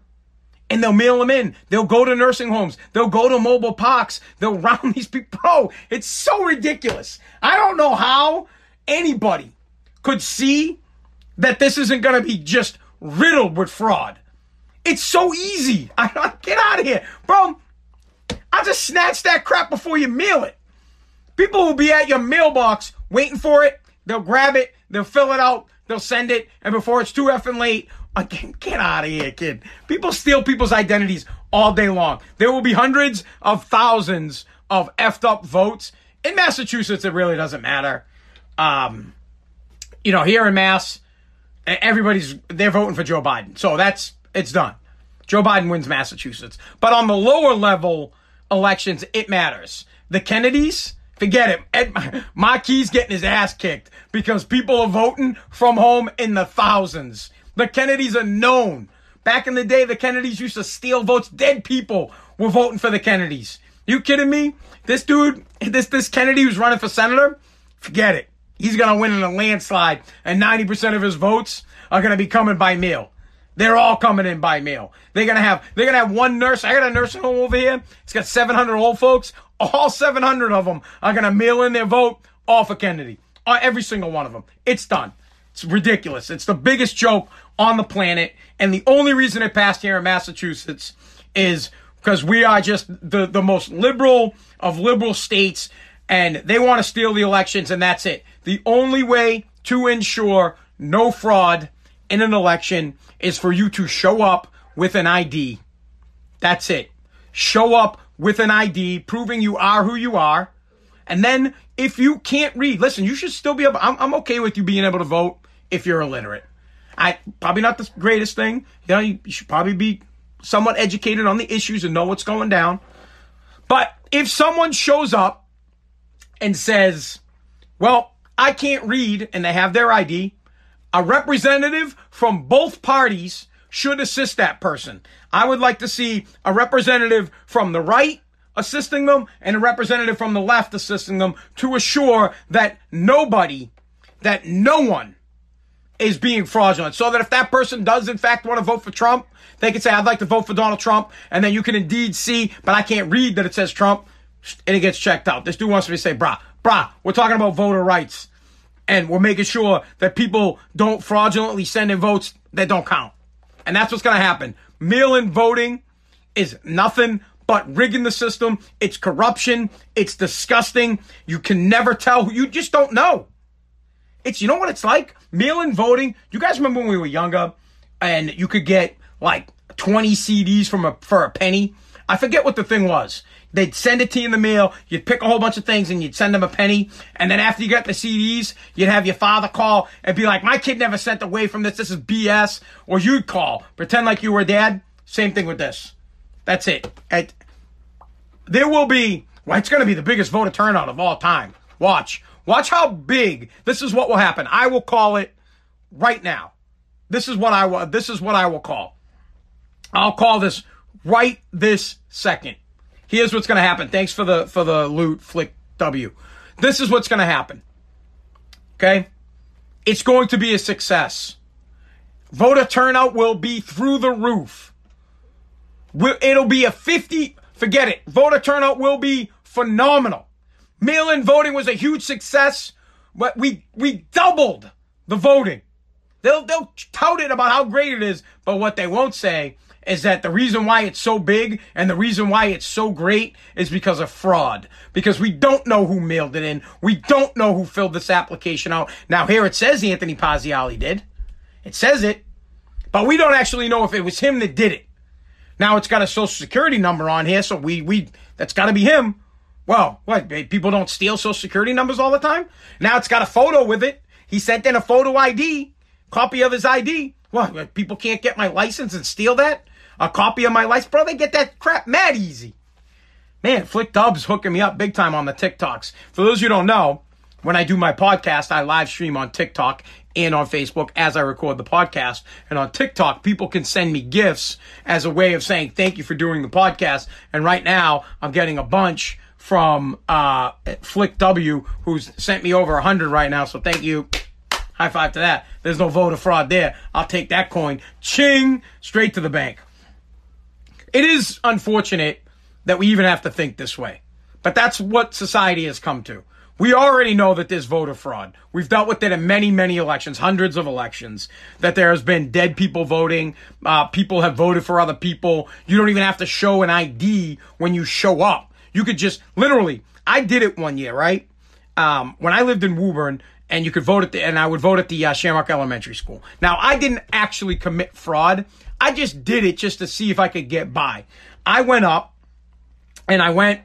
and they'll mail them in. They'll go to nursing homes. They'll go to mobile parks. They'll [LAUGHS] round these people. Bro, it's so ridiculous. I don't know how anybody could see that this isn't going to be just riddled with fraud. It's so easy. [LAUGHS] I get out of here, bro. I'll just snatch that crap before you mail it. People will be at your mailbox waiting for it. They'll grab it. They'll fill it out. They'll send it. And before it's too effing late, Get, get out of here, kid. People steal people's identities all day long. There will be hundreds of thousands of effed up votes. In Massachusetts, it really doesn't matter. Um, you know, here in Mass, everybody's, they're voting for Joe Biden. So that's, it's done. Joe Biden wins Massachusetts. But on the lower level elections, it matters. The Kennedys, forget it. Ed, [LAUGHS] Markey's getting his ass kicked because people are voting from home in the thousands. The Kennedys are known. Back in the day, the Kennedys used to steal votes. Dead people were voting for the Kennedys. You kidding me? This dude, this this Kennedy who's running for senator, forget it. He's gonna win in a landslide, and 90% of his votes are gonna be coming by mail. They're all coming in by mail. They're gonna have they're gonna have one nurse. I got a nursing home over here. It's got 700 old folks. All 700 of them are gonna mail in their vote all for Kennedy. Uh, every single one of them. It's done. It's ridiculous. It's the biggest joke on the planet. And the only reason it passed here in Massachusetts is because we are just the, the most liberal of liberal states and they want to steal the elections and that's it. The only way to ensure no fraud in an election is for you to show up with an ID. That's it. Show up with an ID proving you are who you are. And then if you can't read, listen, you should still be able, I'm, I'm okay with you being able to vote if you're illiterate. I probably not the greatest thing. You know, you, you should probably be somewhat educated on the issues and know what's going down. But if someone shows up and says, "Well, I can't read and they have their ID, a representative from both parties should assist that person. I would like to see a representative from the right assisting them and a representative from the left assisting them to assure that nobody, that no one is being fraudulent. So that if that person does in fact want to vote for Trump, they can say, I'd like to vote for Donald Trump. And then you can indeed see, but I can't read that it says Trump and it gets checked out. This dude wants me to say, brah, brah, we're talking about voter rights and we're making sure that people don't fraudulently send in votes that don't count. And that's what's going to happen. Mail in voting is nothing but rigging the system. It's corruption. It's disgusting. You can never tell. You just don't know. It's, you know what it's like? Mail in voting. You guys remember when we were younger and you could get like 20 CDs from a, for a penny? I forget what the thing was. They'd send it to you in the mail. You'd pick a whole bunch of things and you'd send them a penny. And then after you got the CDs, you'd have your father call and be like, my kid never sent away from this. This is BS. Or you'd call, pretend like you were dad. Same thing with this. That's it. it there will be, well, it's going to be the biggest voter turnout of all time. Watch. Watch how big. This is what will happen. I will call it right now. This is what I will, this is what I will call. I'll call this right this second. Here's what's going to happen. Thanks for the for the loot flick W. This is what's going to happen. Okay? It's going to be a success. Voter turnout will be through the roof. It'll be a 50 forget it. Voter turnout will be phenomenal. Mail-in voting was a huge success, we we doubled the voting. They'll they'll tout it about how great it is, but what they won't say is that the reason why it's so big and the reason why it's so great is because of fraud. Because we don't know who mailed it in. We don't know who filled this application out. Now here it says Anthony Pazziali did. It says it. But we don't actually know if it was him that did it. Now it's got a social security number on here, so we we that's got to be him. Well, what people don't steal social security numbers all the time? Now it's got a photo with it. He sent in a photo ID, copy of his ID. Well, people can't get my license and steal that a copy of my license. Bro, they get that crap mad easy. Man, Flick Dubs hooking me up big time on the TikToks. For those you don't know, when I do my podcast, I live stream on TikTok and on Facebook as I record the podcast. And on TikTok, people can send me gifts as a way of saying thank you for doing the podcast. And right now, I'm getting a bunch from uh, Flick W, who's sent me over a hundred right now. So thank you. High five to that. There's no voter fraud there. I'll take that coin. Ching! Straight to the bank. It is unfortunate that we even have to think this way, but that's what society has come to. We already know that there's voter fraud. We've dealt with it in many, many elections, hundreds of elections, that there has been dead people voting. Uh, people have voted for other people. You don't even have to show an ID when you show up. You could just literally, I did it one year, right? Um, when I lived in Woburn, and you could vote at the, and I would vote at the uh, Shamrock Elementary School. Now, I didn't actually commit fraud. I just did it just to see if I could get by. I went up and I went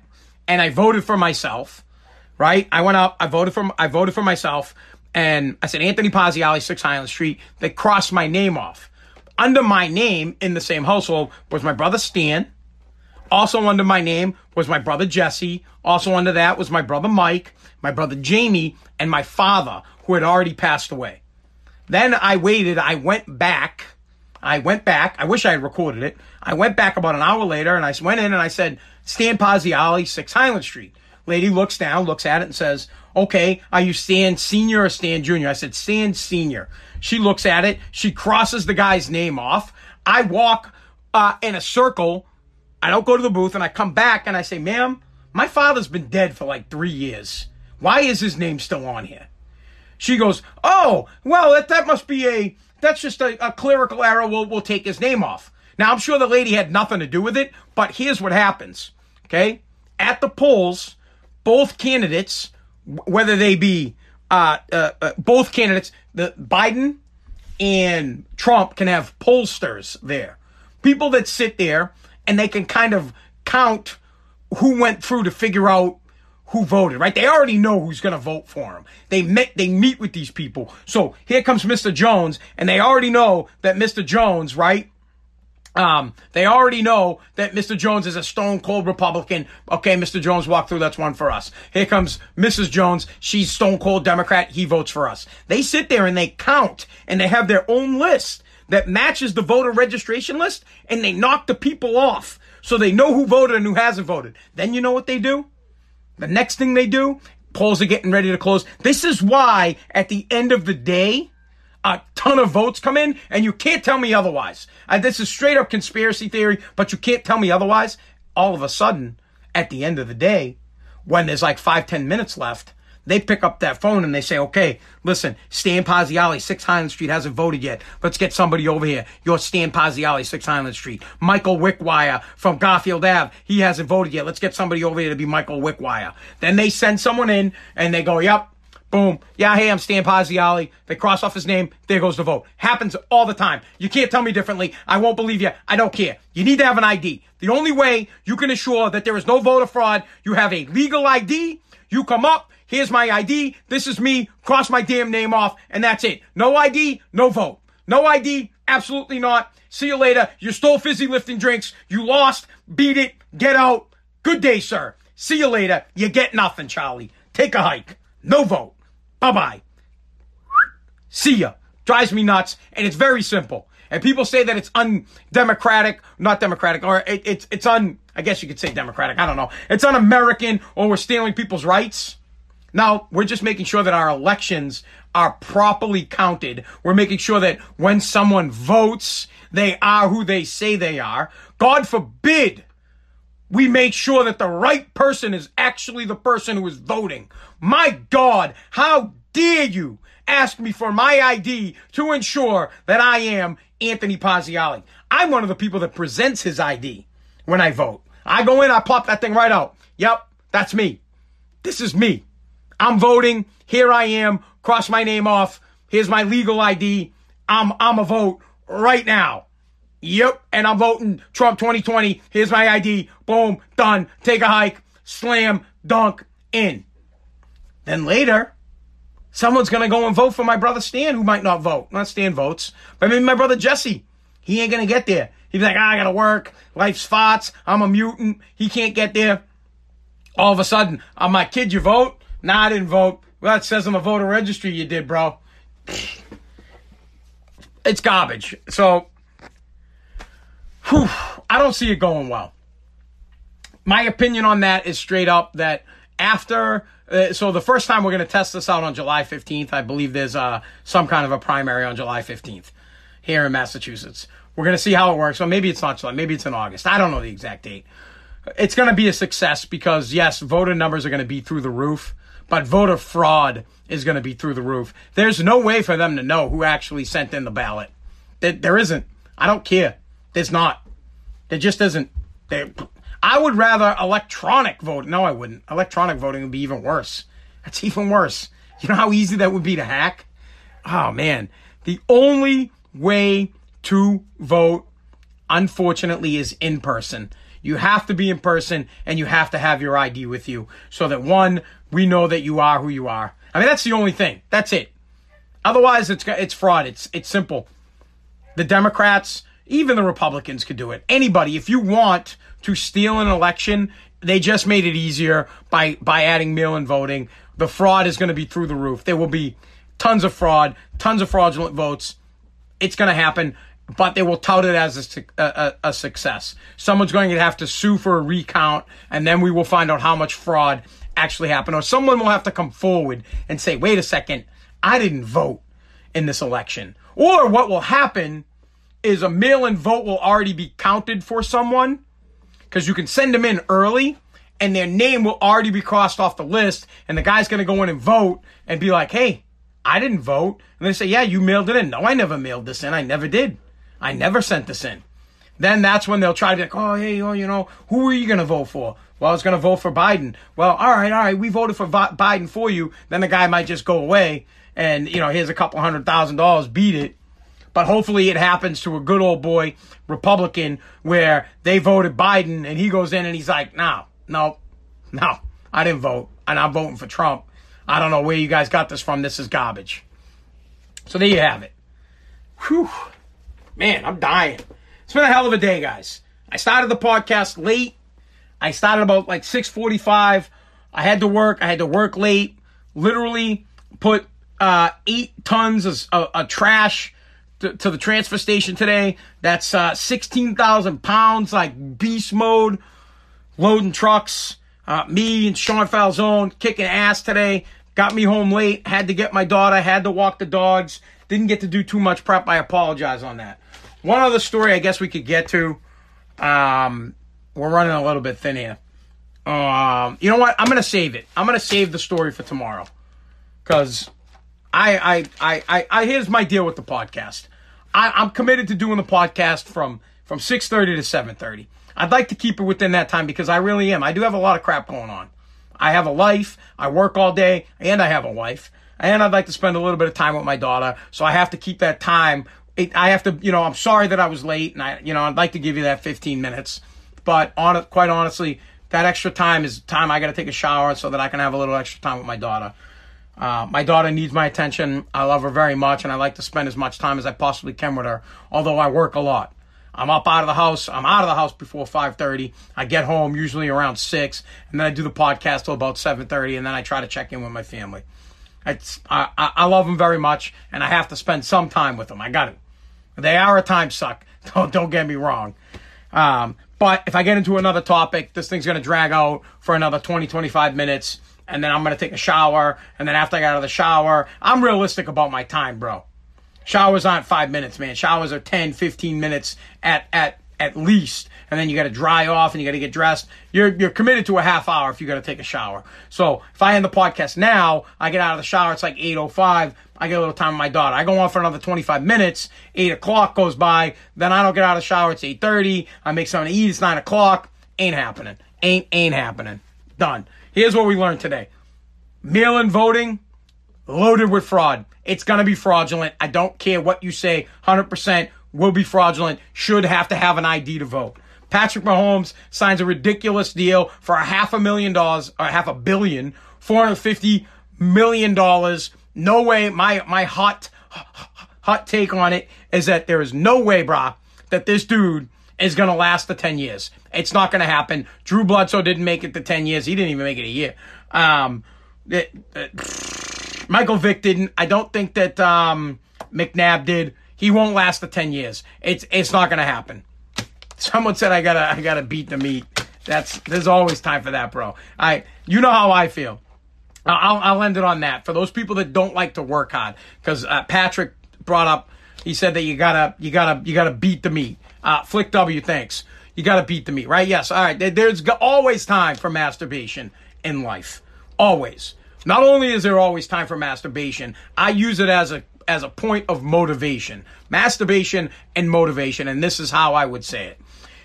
and I voted for myself, right? I went up, I voted for, I voted for myself and I said Anthony Pazziali, 6 Highland Street. They crossed my name off. Under my name in the same household was my brother Stan. Also under my name was my brother Jesse. Also under that was my brother Mike, my brother Jamie, and my father, who had already passed away. Then I waited, I went back I went back. I wish I had recorded it. I went back about an hour later and I went in and I said, Stan Pazziali, 6 Highland Street. Lady looks down, looks at it and says, okay, are you Stan Senior or Stan Junior? I said, Stan Senior. She looks at it. She crosses the guy's name off. I walk uh, in a circle. I don't go to the booth and I come back and I say, ma'am, my father's been dead for like three years. Why is his name still on here? She goes, oh, well, that, that must be a that's just a, a clerical error. We'll, we'll take his name off. Now, I'm sure the lady had nothing to do with it, but here's what happens. Okay. At the polls, both candidates, whether they be uh, uh, uh, both candidates, the Biden and Trump can have pollsters there, people that sit there and they can kind of count who went through to figure out who voted, right? They already know who's going to vote for him. They met, they meet with these people. So here comes Mr. Jones, and they already know that Mr. Jones, right, Um, they already know that Mr. Jones is a stone cold Republican. Okay, Mr. Jones walk through. That's one for us. Here comes Mrs. Jones. She's stone cold Democrat. He votes for us. They sit there and they count and they have their own list that matches the voter registration list and they knock the people off so they know who voted and who hasn't voted. Then you know what they do? The next thing they do, polls are getting ready to close. This is why at the end of the day, a ton of votes come in, and you can't tell me otherwise. Uh, this is straight up conspiracy theory, but you can't tell me otherwise. All of a sudden, at the end of the day, when there's like five, ten minutes left, they pick up that phone and they say, okay, listen, Stan Pazziali, 6 Highland Street hasn't voted yet. Let's get somebody over here. You're Stan Pazziali, 6 Highland Street. Michael Wickwire from Garfield Ave, he hasn't voted yet. Let's get somebody over here to be Michael Wickwire. Then they send someone in and they go, yep, Boom. Yeah, hey, I'm Stan Pazziali. They cross off his name. There goes the vote. Happens all the time. You can't tell me differently. I won't believe you. I don't care. You need to have an ID. The only way you can assure that there is no voter fraud, you have a legal ID. You come up. Here's my ID. This is me. Cross my damn name off. And that's it. No ID, no vote. No ID, absolutely not. See you later. You stole fizzy lifting drinks. You lost. Beat it. Get out. Good day, sir. See you later. You get nothing, Charlie. Take a hike. No vote. Bye bye. See ya. Drives me nuts. And it's very simple. And people say that it's undemocratic, not democratic, or it, it's, it's un, I guess you could say democratic. I don't know. It's un-American or we're stealing people's rights. Now, we're just making sure that our elections are properly counted. We're making sure that when someone votes, they are who they say they are. God forbid we make sure that the right person is actually the person who is voting. My God, how dare you ask me for my ID to ensure that I am Anthony Pazziali? I'm one of the people that presents his ID when I vote. I go in, I pop that thing right out. Yep, that's me. This is me. I'm voting. Here I am. Cross my name off. Here's my legal ID. I'm I'm a vote right now. Yep, and I'm voting Trump 2020. Here's my ID. Boom, done. Take a hike. Slam, dunk, in. Then later, someone's gonna go and vote for my brother Stan, who might not vote. Not Stan votes, but maybe my brother Jesse. He ain't gonna get there. He's like, ah, I gotta work. Life's farts. I'm a mutant. He can't get there. All of a sudden, I'm my kid, you vote? Nah, I didn't vote. Well, it says on the voter registry you did, bro. It's garbage. So Whew, I don't see it going well. My opinion on that is straight up that after, uh, so the first time we're going to test this out on July 15th, I believe there's uh, some kind of a primary on July 15th here in Massachusetts. We're going to see how it works. Or maybe it's not July, maybe it's in August. I don't know the exact date. It's going to be a success because, yes, voter numbers are going to be through the roof, but voter fraud is going to be through the roof. There's no way for them to know who actually sent in the ballot. There isn't. I don't care. There's not. There just isn't. There, I would rather electronic vote. No, I wouldn't. Electronic voting would be even worse. That's even worse. You know how easy that would be to hack? Oh, man. The only way to vote, unfortunately, is in person. You have to be in person and you have to have your ID with you so that one, we know that you are who you are. I mean, that's the only thing. That's it. Otherwise, it's it's fraud. It's it's simple. The Democrats, even the Republicans could do it. Anybody, if you want to steal an election, they just made it easier by by adding mail-in voting. The fraud is going to be through the roof. There will be tons of fraud, tons of fraudulent votes. It's going to happen, but they will tout it as a, a, a success. Someone's going to have to sue for a recount, and then we will find out how much fraud actually happened. Or someone will have to come forward and say, wait a second, I didn't vote in this election. Or what will happen is a mail-in vote will already be counted for someone because you can send them in early and their name will already be crossed off the list and the guy's going to go in and vote and be like, "Hey, I didn't vote." And they say, "Yeah, you mailed it in." No, I never mailed this in. I never did. I never sent this in. Then that's when they'll try to like, "Oh, hey, oh, you know, who are you going to vote for?" Well, I was going to vote for Biden. Well, all right, all right, we voted for Biden for you. Then the guy might just go away and, you know, here's a couple hundred thousand dollars, beat it but hopefully it happens to a good old boy Republican where they voted Biden and he goes in and he's like, no, no, no, I didn't vote and I'm voting for Trump. I don't know where you guys got this from. This is garbage. So there you have it. Whew. Man, I'm dying. It's been a hell of a day, guys. I started the podcast late. I started about like 6:45. I had to work. I had to work late. Literally put uh, eight tons of, of, of trash to, to, the transfer station today. That's uh, 16,000 pounds, like beast mode, loading trucks. Uh, me and Sean Falzone kicking ass today. Got me home late. Had to get my daughter. Had to walk the dogs. Didn't get to do too much prep. I apologize on that. One other story I guess we could get to. Um, we're running a little bit thin here. Um, you know what? I'm gonna save it. I'm gonna save the story for tomorrow, because I, I, I, I, I, here's my deal with the podcast. I, I'm committed to doing the podcast from from 6:30 to 7:30. I'd like to keep it within that time because I really am. I do have a lot of crap going on. I have a life. I work all day, and I have a wife. And I'd like to spend a little bit of time with my daughter. So I have to keep that time. It, I have to, you know, I'm sorry that I was late, and I, you know, I'd like to give you that 15 minutes. But on quite honestly, that extra time is time I got to take a shower so that I can have a little extra time with my daughter. Uh, my daughter needs my attention. I love her very much, and I like to spend as much time as I possibly can with her. Although I work a lot. I'm up out of the house. I'm out of the house before 5:30. I get home usually around six, and then I do the podcast till about 7:30, and then I try to check in with my family. It's I, I love them very much, and I have to spend some time with them. I got it. They are a time suck. [LAUGHS] Don't don't get me wrong. Um, but if I get into another topic, this thing's going to drag out for another 20, 25 minutes, and then I'm going to take a shower, and then after I get out of the shower, I'm realistic about my time, bro. Showers aren't five minutes, man. Showers are 10, 15 minutes at, at, at least. And then you got to dry off and you got to get dressed. You're, you're committed to a half hour if you got to take a shower. So if I end the podcast now, I get out of the shower. It's like 8.05. I get a little time with my daughter. I go on for another 25 minutes. 8 o'clock goes by. Then I don't get out of the shower. It's 8.30. I make something to eat. It's 9 o'clock. Ain't happening. Ain't, ain't happening. Done. Here's what we learned today. Mail-in voting, loaded with fraud. It's going to be fraudulent. I don't care what you say. 100% will be fraudulent. Should have to have an ID to vote. Patrick Mahomes signs a ridiculous deal for a half a million dollars, or half a billion, 450 million dollars. No way. My, my hot, hot take on it is that there is no way, brah, that this dude is going to last the 10 years. It's not going to happen. Drew Bledsoe didn't make it the 10 years. He didn't even make it a year. Um, it, Michael Vick didn't. I don't think that um, McNabb did. He won't last the 10 years. It's it's not going to happen. Someone said I gotta I gotta beat the meat. That's there's always time for that, bro. I you know how I feel. I'll I'll end it on that for those people that don't like to work hard because uh, Patrick brought up. He said that you gotta you gotta you gotta beat the meat. Uh, Flick W, thanks. You gotta beat the meat, right? Yes. All right. There's always time for masturbation in life. Always. Not only is there always time for masturbation, I use it as a as a point of motivation. Masturbation and motivation, and this is how I would say it.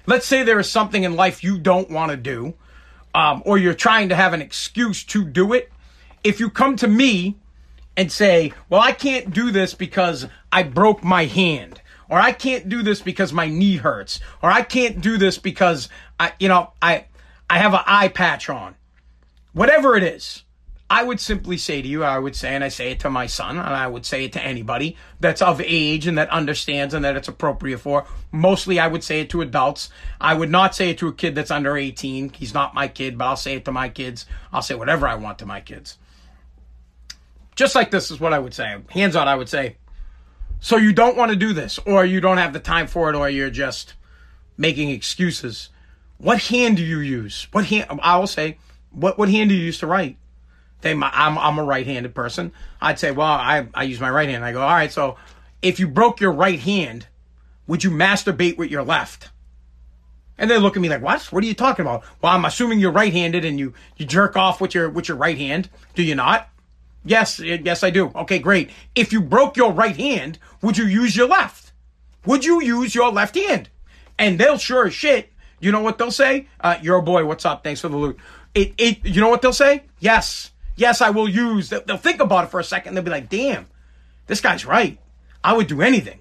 Let's say there is something in life you don't want to do, um, or you're trying to have an excuse to do it. If you come to me and say, Well, I can't do this because I broke my hand, or I can't do this because my knee hurts, or I can't do this because I, you know, I, I have an eye patch on. Whatever it is, I would simply say to you, I would say, and I say it to my son, and I would say it to anybody that's of age and that understands and that it's appropriate for. Mostly, I would say it to adults. I would not say it to a kid that's under 18. He's not my kid, but I'll say it to my kids. I'll say whatever I want to my kids. Just like this is what I would say. Hands on, I would say, so you don't want to do this, or you don't have the time for it, or you're just making excuses. What hand do you use? What hand? I will say, what what hand do you use to write? They, I'm, I'm a right-handed person. I'd say, well, I, I use my right hand. I go, all right, so if you broke your right hand, would you masturbate with your left? And they look at me like, what? What are you talking about? Well, I'm assuming you're right-handed and you, you jerk off with your, with your right hand. Do you not? Yes, yes, I do. Okay, great. If you broke your right hand, would you use your left? Would you use your left hand? And they'll sure as shit, you know what they'll say? Uh, you're a boy. What's up? Thanks for the loot. It, it, you know what they'll say? Yes yes, I will use. They'll think about it for a second. They'll be like, damn, this guy's right. I would do anything.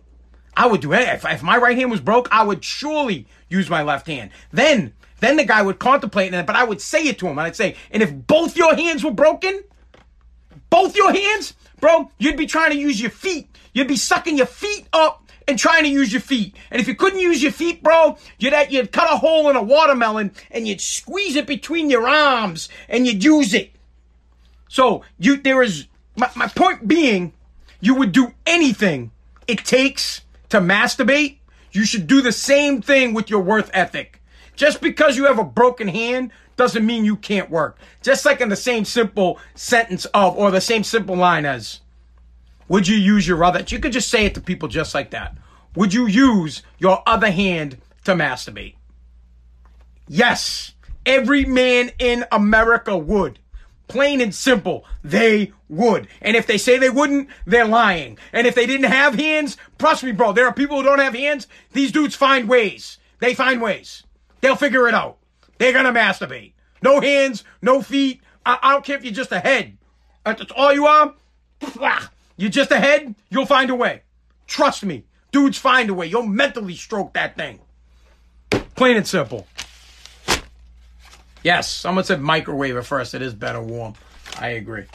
I would do anything. If, if my right hand was broke, I would surely use my left hand. Then, then the guy would contemplate it, but I would say it to him. I'd say, and if both your hands were broken, both your hands, bro, you'd be trying to use your feet. You'd be sucking your feet up and trying to use your feet. And if you couldn't use your feet, bro, you'd, you'd cut a hole in a watermelon and you'd squeeze it between your arms and you'd use it. So you, there is, my, my point being, you would do anything it takes to masturbate. You should do the same thing with your worth ethic. Just because you have a broken hand doesn't mean you can't work. Just like in the same simple sentence of, or the same simple line as, would you use your other? You could just say it to people just like that. Would you use your other hand to masturbate? Yes, every man in America would. Plain and simple, they would. And if they say they wouldn't, they're lying. And if they didn't have hands, trust me, bro, there are people who don't have hands. These dudes find ways. They find ways. They'll figure it out. They're gonna masturbate. No hands, no feet. I, I don't care if you're just a head. That's all you are. You're just a head, you'll find a way. Trust me. Dudes find a way. You'll mentally stroke that thing. Plain and simple. Yes, someone said microwave at first. It is better warm. I agree.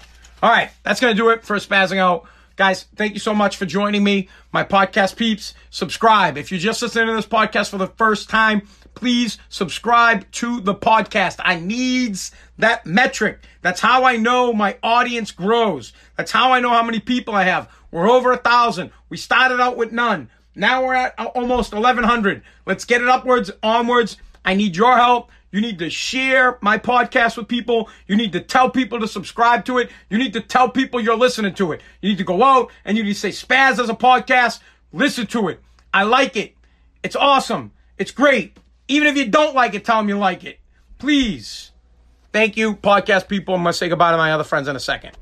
All right, that's going to do it for Spazzing Out. Guys, thank you so much for joining me. My podcast peeps, subscribe. If you're just listening to this podcast for the first time, please subscribe to the podcast. I needs that metric. That's how I know my audience grows. That's how I know how many people I have. We're over a thousand. We started out with none. Now we're at almost 1100. Let's get it upwards, onwards. I need your help. You need to share my podcast with people. You need to tell people to subscribe to it. You need to tell people you're listening to it. You need to go out and you need to say Spaz as a podcast. Listen to it. I like it. It's awesome. It's great. Even if you don't like it, tell them you like it. Please. Thank you, podcast people. I'm going to say goodbye to my other friends in a second.